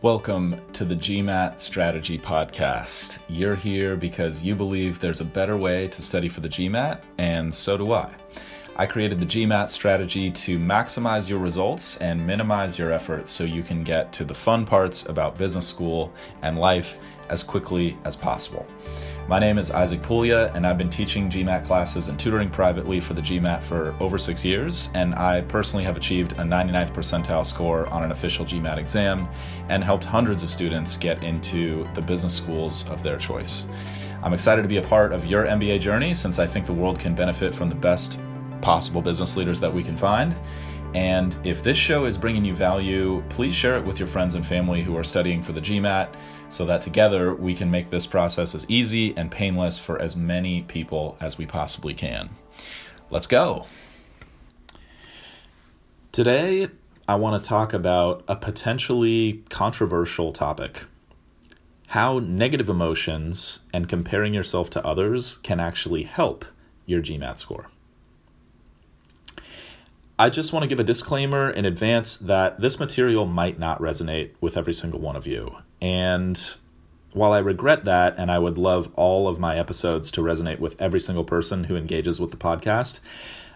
Welcome to the GMAT Strategy Podcast. You're here because you believe there's a better way to study for the GMAT, and so do I. I created the GMAT strategy to maximize your results and minimize your efforts so you can get to the fun parts about business school and life as quickly as possible. My name is Isaac Puglia, and I've been teaching GMAT classes and tutoring privately for the GMAT for over six years. And I personally have achieved a 99th percentile score on an official GMAT exam and helped hundreds of students get into the business schools of their choice. I'm excited to be a part of your MBA journey since I think the world can benefit from the best possible business leaders that we can find. And if this show is bringing you value, please share it with your friends and family who are studying for the GMAT so that together we can make this process as easy and painless for as many people as we possibly can. Let's go. Today, I want to talk about a potentially controversial topic how negative emotions and comparing yourself to others can actually help your GMAT score. I just want to give a disclaimer in advance that this material might not resonate with every single one of you. And while I regret that, and I would love all of my episodes to resonate with every single person who engages with the podcast,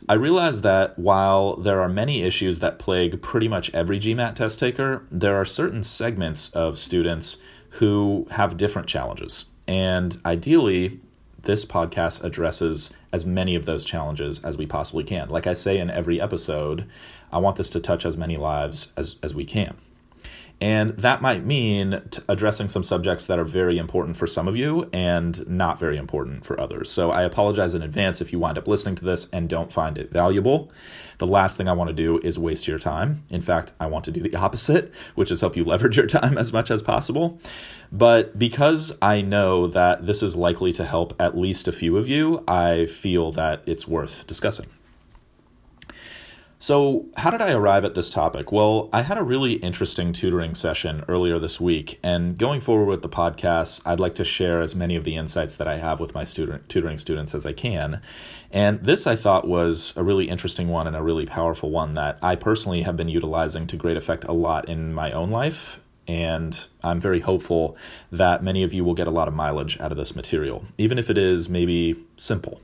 I realize that while there are many issues that plague pretty much every GMAT test taker, there are certain segments of students who have different challenges. And ideally, this podcast addresses as many of those challenges as we possibly can. Like I say in every episode, I want this to touch as many lives as, as we can. And that might mean addressing some subjects that are very important for some of you and not very important for others. So I apologize in advance if you wind up listening to this and don't find it valuable. The last thing I want to do is waste your time. In fact, I want to do the opposite, which is help you leverage your time as much as possible. But because I know that this is likely to help at least a few of you, I feel that it's worth discussing. So, how did I arrive at this topic? Well, I had a really interesting tutoring session earlier this week, and going forward with the podcast, I'd like to share as many of the insights that I have with my student tutoring students as I can. And this I thought was a really interesting one and a really powerful one that I personally have been utilizing to great effect a lot in my own life. And I'm very hopeful that many of you will get a lot of mileage out of this material, even if it is maybe simple.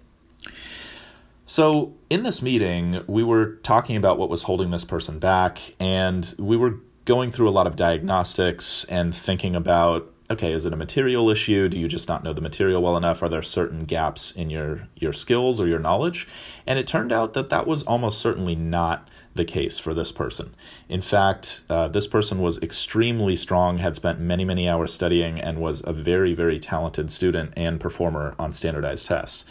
So, in this meeting, we were talking about what was holding this person back, and we were going through a lot of diagnostics and thinking about okay, is it a material issue? Do you just not know the material well enough? Are there certain gaps in your your skills or your knowledge? And it turned out that that was almost certainly not the case for this person. In fact, uh, this person was extremely strong, had spent many, many hours studying, and was a very, very talented student and performer on standardized tests.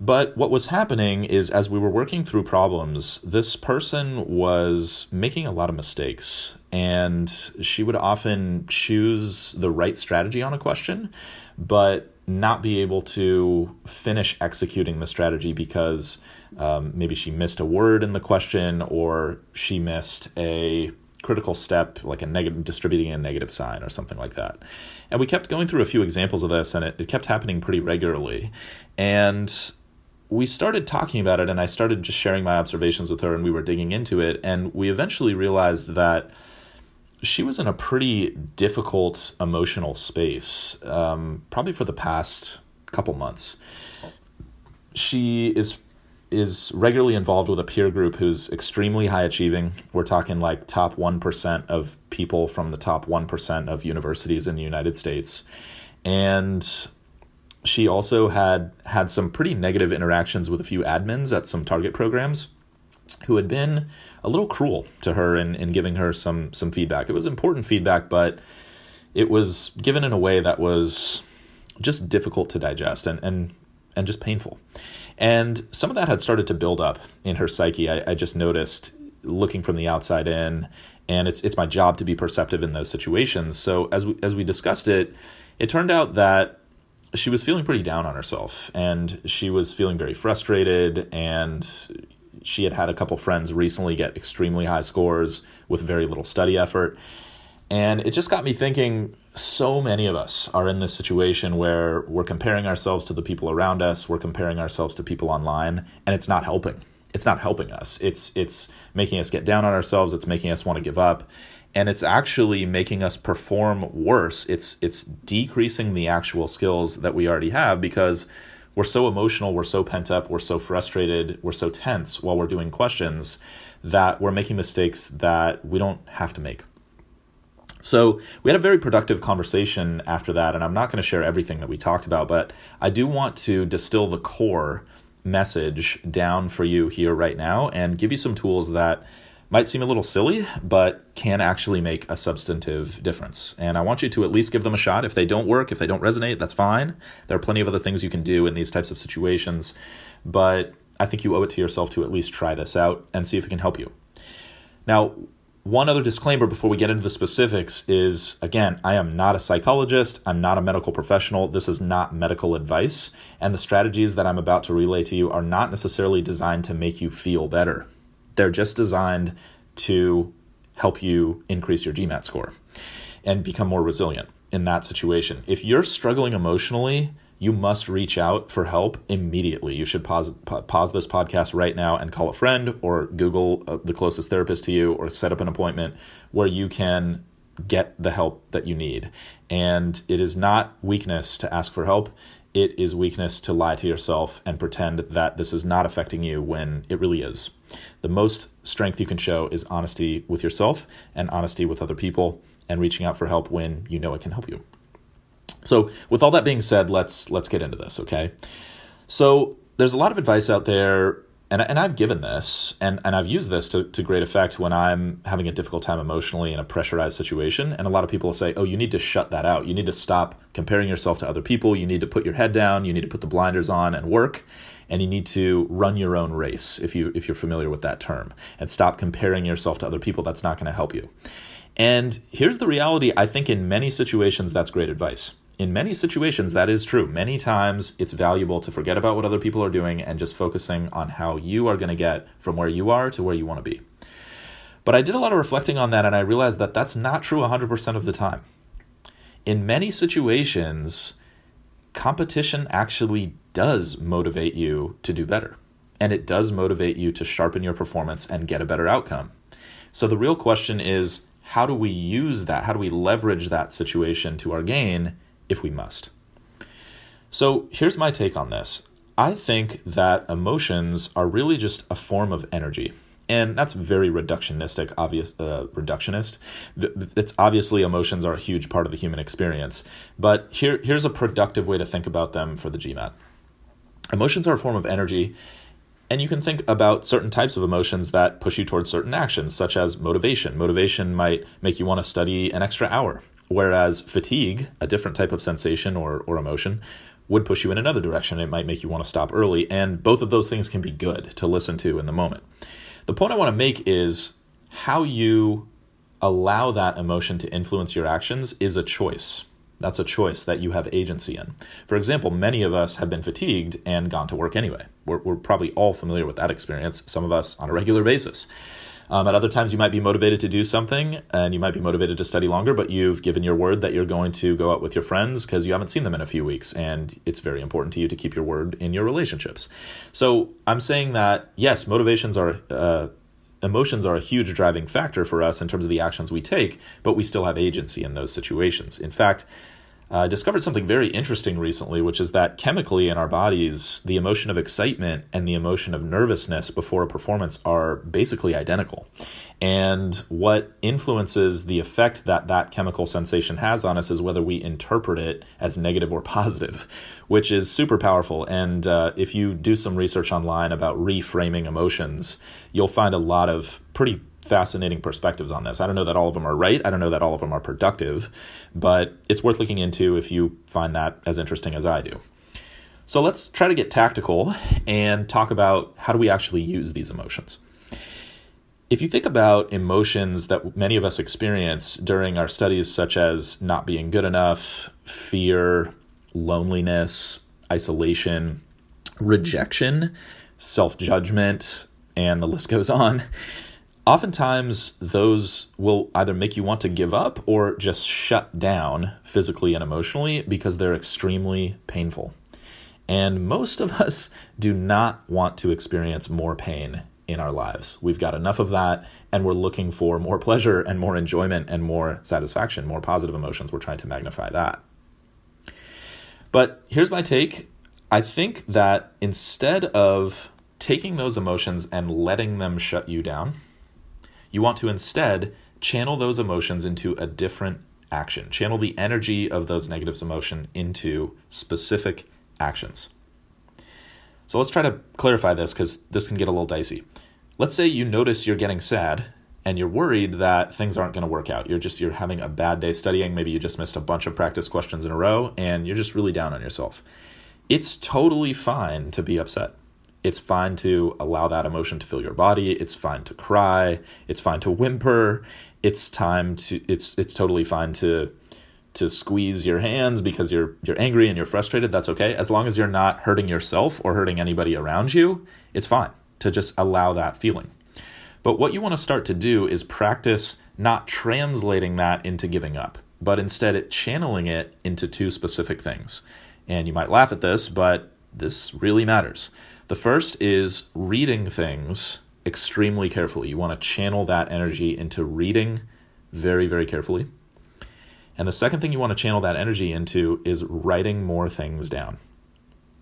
But what was happening is, as we were working through problems, this person was making a lot of mistakes. And she would often choose the right strategy on a question, but not be able to finish executing the strategy because um, maybe she missed a word in the question or she missed a critical step like a negative distributing a negative sign or something like that and we kept going through a few examples of this and it, it kept happening pretty regularly and we started talking about it and I started just sharing my observations with her and we were digging into it and we eventually realized that she was in a pretty difficult emotional space um, probably for the past couple months. She is is regularly involved with a peer group who's extremely high achieving. We're talking like top 1% of people from the top 1% of universities in the united states. And she also had had some pretty negative interactions with a few admins at some target programs who had been a little cruel to her in, in giving her some some feedback. It was important feedback, but it was given in a way that was just difficult to digest and and and just painful. And some of that had started to build up in her psyche. I, I just noticed looking from the outside in, and it's it's my job to be perceptive in those situations. So as we as we discussed it, it turned out that she was feeling pretty down on herself and she was feeling very frustrated and she had had a couple friends recently get extremely high scores with very little study effort and it just got me thinking so many of us are in this situation where we're comparing ourselves to the people around us we're comparing ourselves to people online and it's not helping it's not helping us. It's it's making us get down on ourselves. It's making us want to give up, and it's actually making us perform worse. It's it's decreasing the actual skills that we already have because we're so emotional, we're so pent up, we're so frustrated, we're so tense while we're doing questions that we're making mistakes that we don't have to make. So we had a very productive conversation after that, and I'm not going to share everything that we talked about, but I do want to distill the core message down for you here right now and give you some tools that might seem a little silly, but can actually make a substantive difference. And I want you to at least give them a shot. If they don't work, if they don't resonate, that's fine. There are plenty of other things you can do in these types of situations, but I think you owe it to yourself to at least try this out and see if it can help you. Now, one other disclaimer before we get into the specifics is again, I am not a psychologist, I'm not a medical professional, this is not medical advice, and the strategies that I'm about to relay to you are not necessarily designed to make you feel better. They're just designed to help you increase your GMAT score and become more resilient in that situation. If you're struggling emotionally, you must reach out for help immediately. You should pause pause this podcast right now and call a friend or Google uh, the closest therapist to you or set up an appointment where you can get the help that you need. And it is not weakness to ask for help. It is weakness to lie to yourself and pretend that this is not affecting you when it really is. The most strength you can show is honesty with yourself and honesty with other people and reaching out for help when you know it can help you. So, with all that being said, let's let's get into this, okay? So, there's a lot of advice out there and, and I've given this and, and I've used this to, to great effect when I'm having a difficult time emotionally in a pressurized situation. And a lot of people will say, oh, you need to shut that out. You need to stop comparing yourself to other people. You need to put your head down. You need to put the blinders on and work. And you need to run your own race if you if you're familiar with that term. And stop comparing yourself to other people. That's not going to help you. And here's the reality I think in many situations that's great advice in many situations, that is true. Many times, it's valuable to forget about what other people are doing and just focusing on how you are going to get from where you are to where you want to be. But I did a lot of reflecting on that, and I realized that that's not true 100% of the time. In many situations, competition actually does motivate you to do better, and it does motivate you to sharpen your performance and get a better outcome. So the real question is how do we use that? How do we leverage that situation to our gain if we must. So here's my take on this. I think that emotions are really just a form of energy. And that's very reductionistic, obvious, uh, reductionist. It's obviously emotions are a huge part of the human experience, but here, here's a productive way to think about them for the GMAT. Emotions are a form of energy, and you can think about certain types of emotions that push you towards certain actions, such as motivation. Motivation might make you want to study an extra hour Whereas fatigue, a different type of sensation or, or emotion, would push you in another direction. It might make you want to stop early. And both of those things can be good to listen to in the moment. The point I want to make is how you allow that emotion to influence your actions is a choice. That's a choice that you have agency in. For example, many of us have been fatigued and gone to work anyway. We're, we're probably all familiar with that experience, some of us on a regular basis. Um, at other times, you might be motivated to do something and you might be motivated to study longer, but you've given your word that you're going to go out with your friends because you haven't seen them in a few weeks. And it's very important to you to keep your word in your relationships. So I'm saying that, yes, motivations are. Uh, emotions are a huge driving factor for us in terms of the actions we take, but we still have agency in those situations. In fact, uh, discovered something very interesting recently, which is that chemically in our bodies, the emotion of excitement and the emotion of nervousness before a performance are basically identical. And what influences the effect that that chemical sensation has on us is whether we interpret it as negative or positive, which is super powerful. And uh, if you do some research online about reframing emotions, you'll find a lot of pretty fascinating perspectives on this. I don't know that all of them are right. I don't know that all of them are productive, but it's worth looking into if you find that as interesting as I do. So let's try to get tactical and talk about how do we actually use these emotions. If you think about emotions that many of us experience during our studies, such as not being good enough, fear, loneliness, isolation, rejection, self judgment, and the list goes on, oftentimes those will either make you want to give up or just shut down physically and emotionally because they're extremely painful. And most of us do not want to experience more pain in our lives. We've got enough of that, and we're looking for more pleasure and more enjoyment and more satisfaction, more positive emotions. We're trying to magnify that. But here's my take I think that instead of taking those emotions and letting them shut you down, you want to instead channel those emotions into a different action. Channel the energy of those negative emotions into specific actions. So let's try to clarify this because this can get a little dicey. Let's say you notice you're getting sad and you're worried that things aren't going to work out. You're just you're having a bad day studying, maybe you just missed a bunch of practice questions in a row and you're just really down on yourself. It's totally fine to be upset. It's fine to allow that emotion to fill your body. It's fine to cry. It's fine to whimper. It's time to it's it's totally fine to to squeeze your hands because you're you're angry and you're frustrated. That's okay. As long as you're not hurting yourself or hurting anybody around you, it's fine to just allow that feeling. But what you want to start to do is practice not translating that into giving up, but instead it channeling it into two specific things. And you might laugh at this, but this really matters. The first is reading things extremely carefully. You want to channel that energy into reading very, very carefully. And the second thing you want to channel that energy into is writing more things down.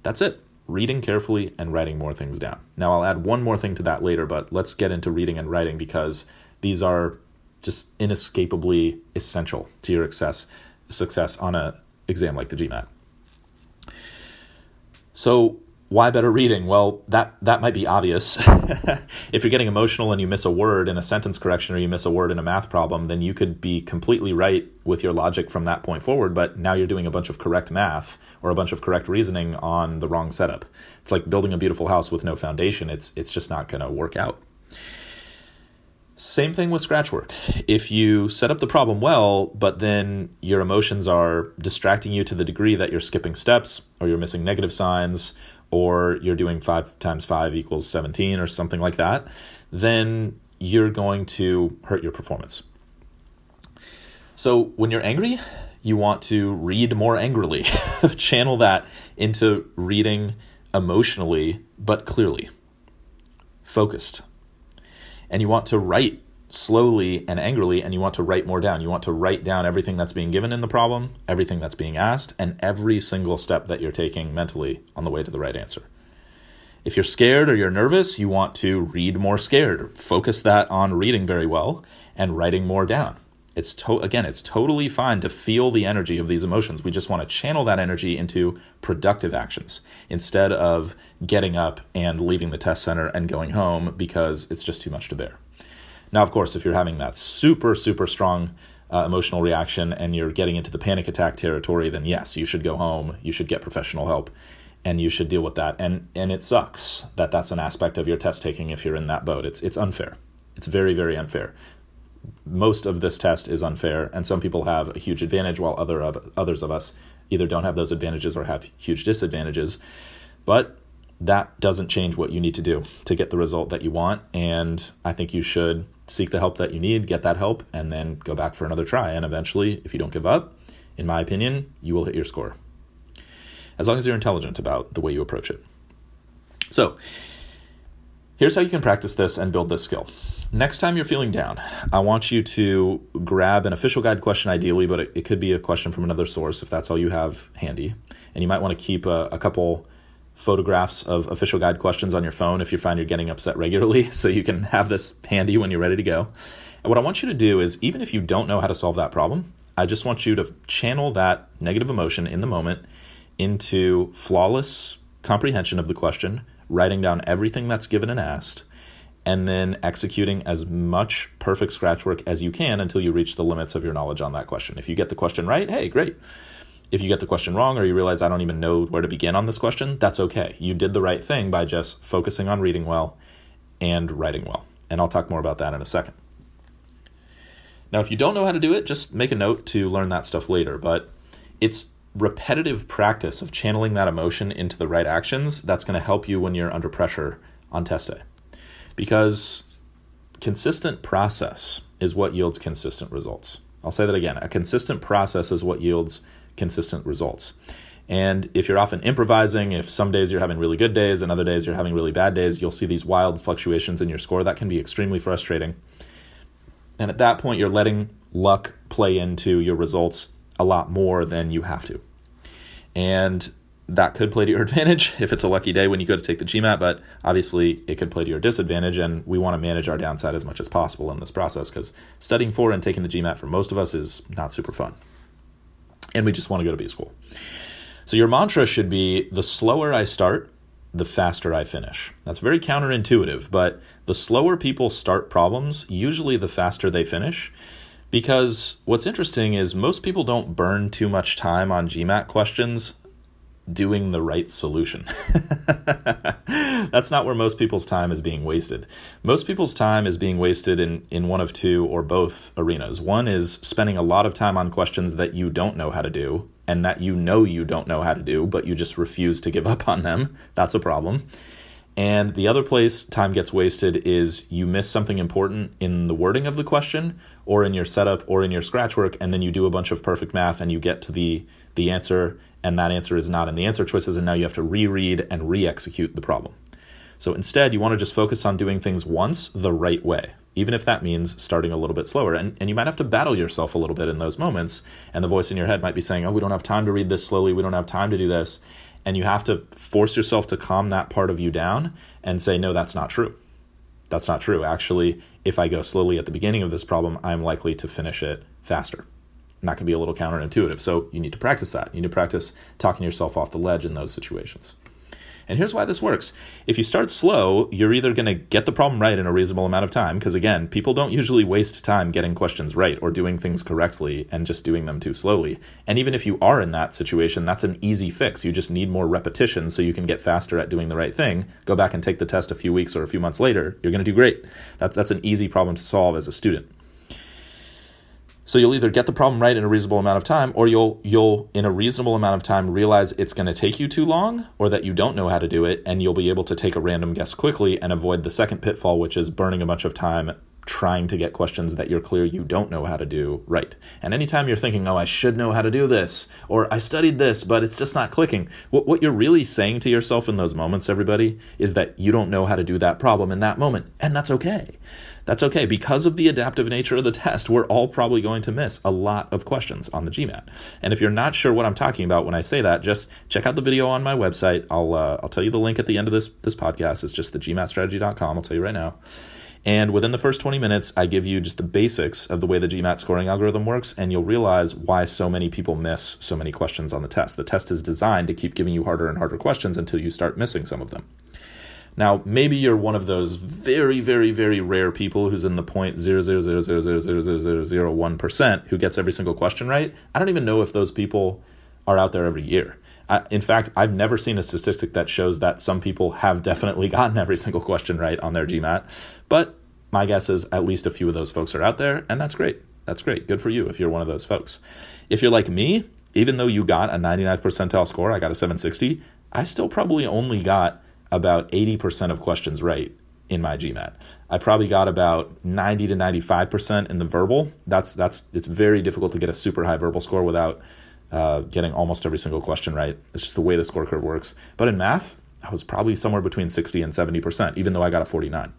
That's it. Reading carefully and writing more things down. Now, I'll add one more thing to that later, but let's get into reading and writing because these are just inescapably essential to your success, success on an exam like the GMAT. So, why better reading? Well, that that might be obvious. if you're getting emotional and you miss a word in a sentence correction or you miss a word in a math problem, then you could be completely right with your logic from that point forward, but now you're doing a bunch of correct math or a bunch of correct reasoning on the wrong setup. It's like building a beautiful house with no foundation. It's it's just not going to work out. Same thing with scratch work. If you set up the problem well, but then your emotions are distracting you to the degree that you're skipping steps or you're missing negative signs or you're doing 5 times 5 equals 17 or something like that, then you're going to hurt your performance. So when you're angry, you want to read more angrily. Channel that into reading emotionally but clearly, focused. And you want to write slowly and angrily and you want to write more down. You want to write down everything that's being given in the problem, everything that's being asked, and every single step that you're taking mentally on the way to the right answer. If you're scared or you're nervous, you want to read more scared. Focus that on reading very well and writing more down. It's to- again, it's totally fine to feel the energy of these emotions. We just want to channel that energy into productive actions instead of getting up and leaving the test center and going home because it's just too much to bear. Now, of course, if you're having that super, super strong uh, emotional reaction and you're getting into the panic attack territory, then yes, you should go home. You should get professional help and you should deal with that. And, and it sucks that that's an aspect of your test taking if you're in that boat. It's, it's unfair. It's very, very unfair. Most of this test is unfair, and some people have a huge advantage while other of, others of us either don't have those advantages or have huge disadvantages. But that doesn't change what you need to do to get the result that you want. And I think you should seek the help that you need, get that help, and then go back for another try. And eventually, if you don't give up, in my opinion, you will hit your score. As long as you're intelligent about the way you approach it. So, here's how you can practice this and build this skill. Next time you're feeling down, I want you to grab an official guide question, ideally, but it, it could be a question from another source if that's all you have handy. And you might want to keep a, a couple photographs of official guide questions on your phone if you find you're getting upset regularly, so you can have this handy when you're ready to go. And what I want you to do is, even if you don't know how to solve that problem, I just want you to channel that negative emotion in the moment into flawless comprehension of the question, writing down everything that's given and asked, and then executing as much perfect scratch work as you can until you reach the limits of your knowledge on that question. If you get the question right, hey, great. If you get the question wrong or you realize I don't even know where to begin on this question, that's okay. You did the right thing by just focusing on reading well and writing well. And I'll talk more about that in a second. Now, if you don't know how to do it, just make a note to learn that stuff later. But it's repetitive practice of channeling that emotion into the right actions that's going to help you when you're under pressure on test day. Because consistent process is what yields consistent results. I'll say that again. A consistent process is what yields consistent results. And if you're often improvising, if some days you're having really good days and other days you're having really bad days, you'll see these wild fluctuations in your score. That can be extremely frustrating. And at that point, you're letting luck play into your results a lot more than you have to. And that could play to your advantage if it's a lucky day when you go to take the GMAT, but obviously it could play to your disadvantage. And we want to manage our downside as much as possible in this process because studying for and taking the GMAT for most of us is not super fun. And we just want to go to B school. So your mantra should be the slower I start, the faster I finish. That's very counterintuitive, but the slower people start problems, usually the faster they finish. Because what's interesting is most people don't burn too much time on GMAT questions doing the right solution. That's not where most people's time is being wasted. Most people's time is being wasted in, in one of two or both arenas. One is spending a lot of time on questions that you don't know how to do and that you know you don't know how to do, but you just refuse to give up on them. That's a problem. And the other place time gets wasted is you miss something important in the wording of the question or in your setup or in your scratch work, and then you do a bunch of perfect math and you get to the, the answer, and that answer is not in the answer choices, and now you have to reread and re execute the problem. So instead, you want to just focus on doing things once the right way, even if that means starting a little bit slower. And, and you might have to battle yourself a little bit in those moments, and the voice in your head might be saying, Oh, we don't have time to read this slowly, we don't have time to do this and you have to force yourself to calm that part of you down and say no that's not true. That's not true. Actually if i go slowly at the beginning of this problem i'm likely to finish it faster. And that can be a little counterintuitive. So you need to practice that. You need to practice talking yourself off the ledge in those situations and here's why this works. If you start slow, you're either going to get the problem right in a reasonable amount of time, because again, people don't usually waste time getting questions right or doing things correctly and just doing them too slowly. And even if you are in that situation, that's an easy fix. You just need more repetition so you can get faster at doing the right thing. Go back and take the test a few weeks or a few months later, you're going to do great. That's, that's an easy problem to solve as a student. So you'll either get the problem right in a reasonable amount of time, or you'll you'll in a reasonable amount of time realize it's going to take you too long, or that you don't know how to do it, and you'll be able to take a random guess quickly and avoid the second pitfall, which is burning a bunch of time trying to get questions that you're clear you don't know how to do right. And anytime you're thinking, oh, I should know how to do this, or I studied this, but it's just not clicking, what, what you're really saying to yourself in those moments, everybody, is that you don't know how to do that problem in that moment. And that's okay. That's okay. Because of the adaptive nature of the test, we're all probably going to miss a lot of questions on the GMAT. And if you're not sure what I'm talking about when I say that, just check out the video on my website. I'll uh, I'll tell you the link at the end of this this podcast. It's just the gmatstrategy.com. I'll tell you right now. And within the first 20 minutes, I give you just the basics of the way the GMAT scoring algorithm works, and you'll realize why so many people miss so many questions on the test. The test is designed to keep giving you harder and harder questions until you start missing some of them. Now, maybe you're one of those very, very, very rare people who's in the point zero zero zero zero zero zero zero zero zero one percent who gets every single question right. I don't even know if those people are out there every year. I, in fact, I've never seen a statistic that shows that some people have definitely gotten every single question right on their GMAT. But my guess is at least a few of those folks are out there, and that's great. That's great. Good for you if you're one of those folks. If you're like me, even though you got a 99th percentile score, I got a 760, I still probably only got about 80% of questions right in my GMAT. I probably got about 90 to 95% in the verbal. That's that's it's very difficult to get a super high verbal score without uh, getting almost every single question right. It's just the way the score curve works. But in math, I was probably somewhere between 60 and 70%, even though I got a 49.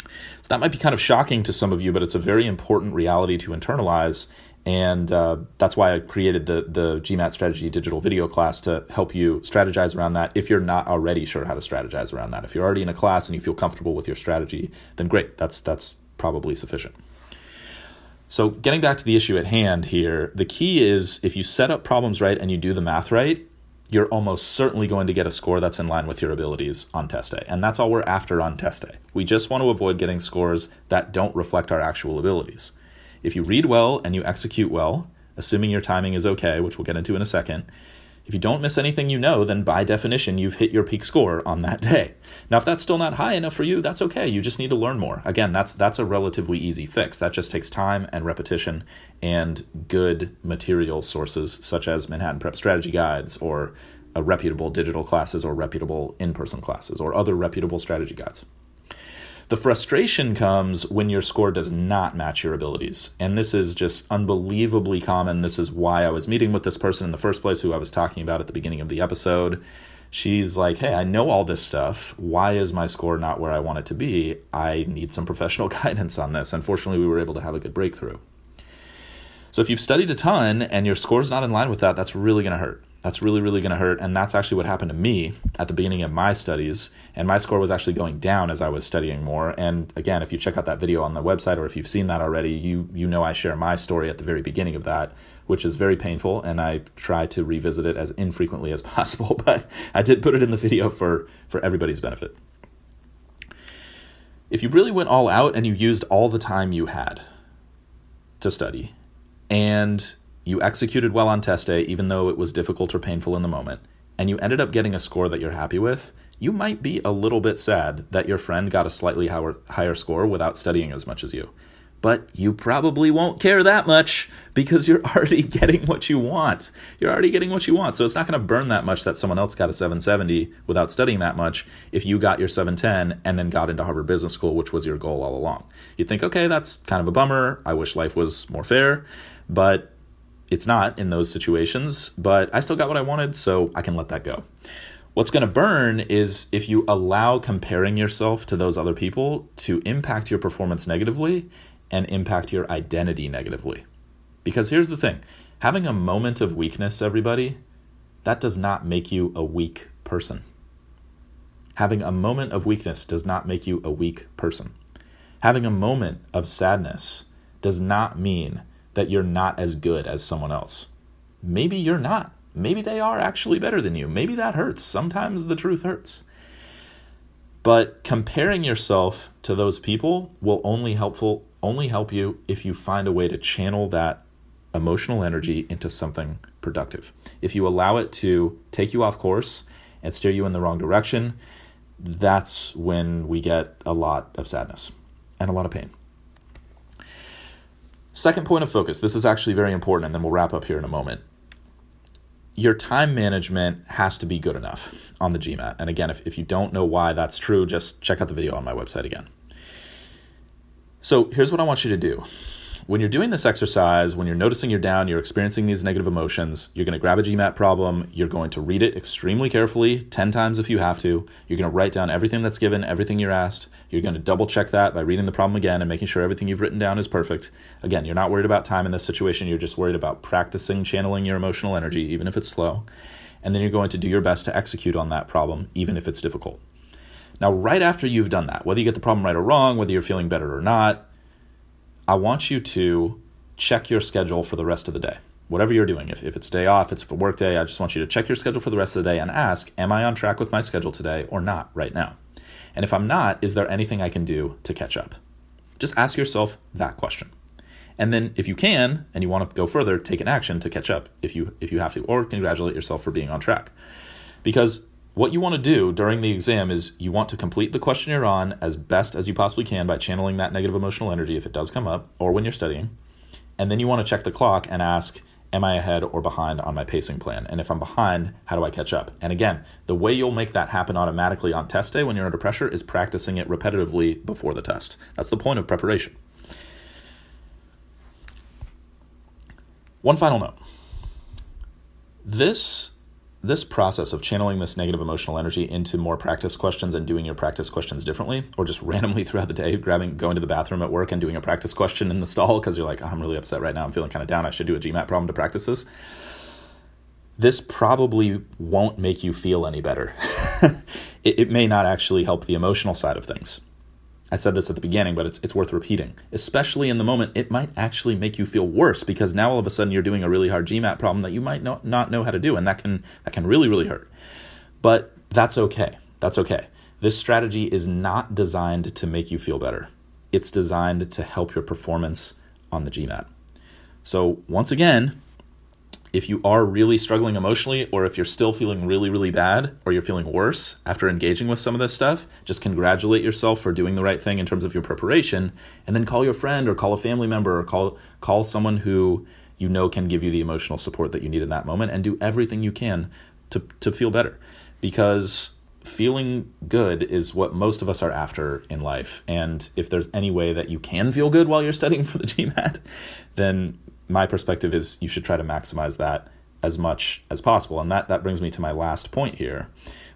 So that might be kind of shocking to some of you, but it's a very important reality to internalize and uh, that's why I created the the GMAT strategy digital video class to help you strategize around that. If you're not already sure how to strategize around that, if you're already in a class and you feel comfortable with your strategy, then great. That's that's probably sufficient. So getting back to the issue at hand here, the key is if you set up problems right and you do the math right, you're almost certainly going to get a score that's in line with your abilities on test day. And that's all we're after on test day. We just want to avoid getting scores that don't reflect our actual abilities. If you read well and you execute well, assuming your timing is okay, which we'll get into in a second, if you don't miss anything you know, then by definition, you've hit your peak score on that day. Now, if that's still not high enough for you, that's okay. You just need to learn more. Again, that's that's a relatively easy fix. That just takes time and repetition and good material sources such as Manhattan Prep strategy guides or uh, reputable digital classes or reputable in-person classes or other reputable strategy guides. The frustration comes when your score does not match your abilities. And this is just unbelievably common. This is why I was meeting with this person in the first place, who I was talking about at the beginning of the episode. She's like, Hey, I know all this stuff. Why is my score not where I want it to be? I need some professional guidance on this. Unfortunately, we were able to have a good breakthrough. So if you've studied a ton and your score's not in line with that, that's really going to hurt. That's really, really going to hurt. And that's actually what happened to me at the beginning of my studies. And my score was actually going down as I was studying more. And again, if you check out that video on the website or if you've seen that already, you, you know I share my story at the very beginning of that, which is very painful. And I try to revisit it as infrequently as possible. But I did put it in the video for, for everybody's benefit. If you really went all out and you used all the time you had to study and you executed well on test day, even though it was difficult or painful in the moment, and you ended up getting a score that you're happy with, you might be a little bit sad that your friend got a slightly higher, score without studying as much as you. But you probably won't care that much because you're already getting what you want. You're already getting what you want. So it's not going to burn that much that someone else got a 770 without studying that much if you got your 710 and then got into Harvard Business School, which was your goal all along. You'd think, okay, that's kind of a bummer. I wish life was more fair. But it's not in those situations, but I still got what I wanted, so I can let that go. What's going to burn is if you allow comparing yourself to those other people to impact your performance negatively and impact your identity negatively. Because here's the thing having a moment of weakness, everybody, that does not make you a weak person. Having a moment of weakness does not make you a weak person. Having a moment of sadness does not mean that you're not as good as someone else. Maybe you're not. Maybe they are actually better than you. Maybe that hurts. Sometimes the truth hurts. But comparing yourself to those people will only helpful only help you if you find a way to channel that emotional energy into something productive. If you allow it to take you off course and steer you in the wrong direction, that's when we get a lot of sadness and a lot of pain. Second point of focus this is actually very important, and then we'll wrap up here in a moment. Your time management has to be good enough on the GMAT. And again, if, if you don't know why that's true, just check out the video on my website again. So here's what I want you to do when you're doing this exercise, when you're noticing you're down, you're experiencing these negative emotions, you're going to grab a GMAT problem, you're going to read it extremely carefully, 10 times if you have to. You're going to write down everything that's given, everything you're asked. You're going to double check that by reading the problem again and making sure everything you've written down is perfect. Again, you're not worried about time in this situation, you're just worried about practicing channeling your emotional energy, even if it's slow. And then you're going to do your best to execute on that problem, even if it's difficult. Now, right after you've done that, whether you get the problem right or wrong, whether you're feeling better or not, I want you to check your schedule for the rest of the day. Whatever you're doing, if, if it's a day off, it's a work day, I just want you to check your schedule for the rest of the day and ask, Am I on track with my schedule today or not right now? And if I'm not, is there anything I can do to catch up? Just ask yourself that question. And then if you can and you want to go further, take an action to catch up if you if you have to, or congratulate yourself for being on track. Because what you want to do during the exam is you want to complete the question you're on as best as you possibly can by channeling that negative emotional energy if it does come up or when you're studying. And then you want to check the clock and ask, Am I ahead or behind on my pacing plan? And if I'm behind, how do I catch up? And again, the way you'll make that happen automatically on test day when you're under pressure is practicing it repetitively before the test. That's the point of preparation. One final note. This this process of channeling this negative emotional energy into more practice questions and doing your practice questions differently, or just randomly throughout the day, grabbing, going to the bathroom at work and doing a practice question in the stall because you're like, oh, I'm really upset right now. I'm feeling kind of down. I should do a GMAT problem to practice this. This probably won't make you feel any better. it, it may not actually help the emotional side of things. I said this at the beginning, but it's it's worth repeating. Especially in the moment, it might actually make you feel worse because now all of a sudden you're doing a really hard GMAT problem that you might not, not know how to do, and that can that can really really hurt. But that's okay. That's okay. This strategy is not designed to make you feel better. It's designed to help your performance on the GMAT. So once again, if you are really struggling emotionally, or if you're still feeling really, really bad, or you're feeling worse after engaging with some of this stuff, just congratulate yourself for doing the right thing in terms of your preparation, and then call your friend or call a family member or call call someone who you know can give you the emotional support that you need in that moment, and do everything you can to to feel better, because feeling good is what most of us are after in life. And if there's any way that you can feel good while you're studying for the GMAT, then my perspective is you should try to maximize that as much as possible. And that, that brings me to my last point here,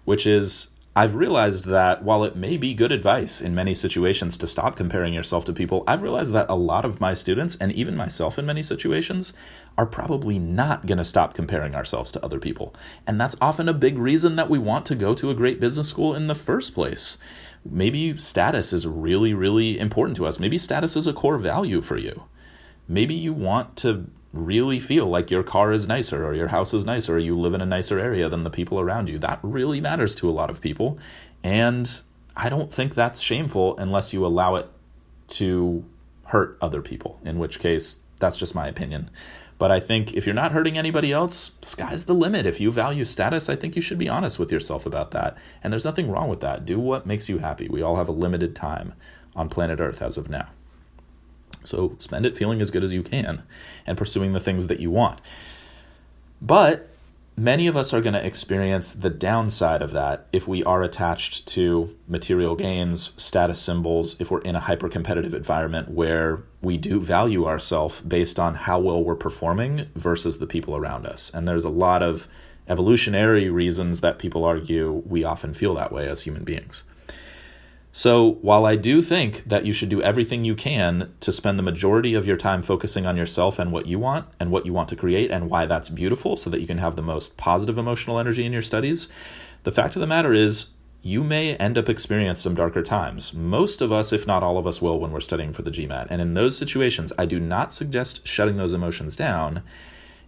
which is I've realized that while it may be good advice in many situations to stop comparing yourself to people, I've realized that a lot of my students, and even myself in many situations, are probably not going to stop comparing ourselves to other people. And that's often a big reason that we want to go to a great business school in the first place. Maybe status is really, really important to us. Maybe status is a core value for you. Maybe you want to really feel like your car is nicer or your house is nicer or you live in a nicer area than the people around you. That really matters to a lot of people. And I don't think that's shameful unless you allow it to hurt other people, in which case, that's just my opinion. But I think if you're not hurting anybody else, sky's the limit. If you value status, I think you should be honest with yourself about that. And there's nothing wrong with that. Do what makes you happy. We all have a limited time on planet Earth as of now. So spend it feeling as good as you can and pursuing the things that you want. But many of us are going to experience the downside of that if we are attached to material gains, status symbols, if we're in a hyper competitive environment where we do value ourselves based on how well we're performing versus the people around us. And there's a lot of evolutionary reasons that people argue we often feel that way as human beings. So, while I do think that you should do everything you can to spend the majority of your time focusing on yourself and what you want and what you want to create and why that's beautiful so that you can have the most positive emotional energy in your studies, the fact of the matter is you may end up experiencing some darker times. Most of us, if not all of us, will when we're studying for the GMAT. And in those situations, I do not suggest shutting those emotions down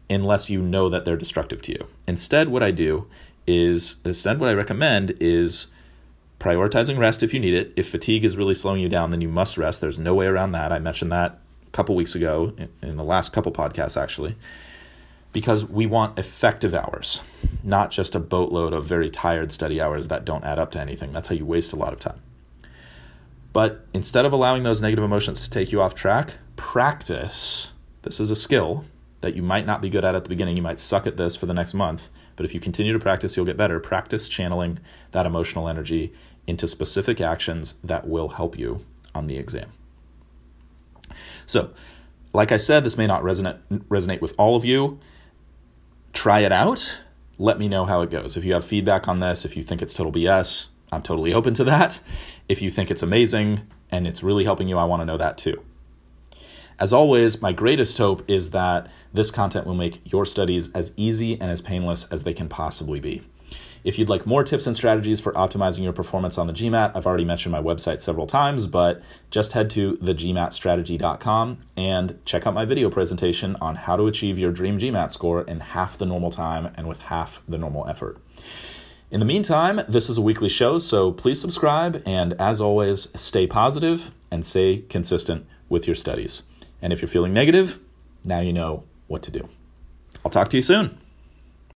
unless you know that they're destructive to you. Instead, what I do is, instead, what I recommend is prioritizing rest if you need it. If fatigue is really slowing you down, then you must rest. There's no way around that. I mentioned that a couple weeks ago in the last couple podcasts, actually, because we want effective hours, not just a boatload of very tired study hours that don't add up to anything. That's how you waste a lot of time. But instead of allowing those negative emotions to take you off track, practice. This is a skill that you might not be good at at the beginning. You might suck at this for the next month, but if you continue to practice, you'll get better. Practice channeling that emotional energy into specific actions that will help you on the exam. So, like I said, this may not resonate resonate with all of you. Try it out. Let me know how it goes. If you have feedback on this, if you think it's total BS, I'm totally open to that. If you think it's amazing and it's really helping you, I want to know that too. As always, my greatest hope is that this content will make your studies as easy and as painless as they can possibly be. If you'd like more tips and strategies for optimizing your performance on the GMAT, I've already mentioned my website several times, but just head to thegmatstrategy.com and check out my video presentation on how to achieve your dream GMAT score in half the normal time and with half the normal effort. In the meantime, this is a weekly show, so please subscribe and as always, stay positive and stay consistent with your studies. And if you're feeling negative, now you know what to do. I'll talk to you soon.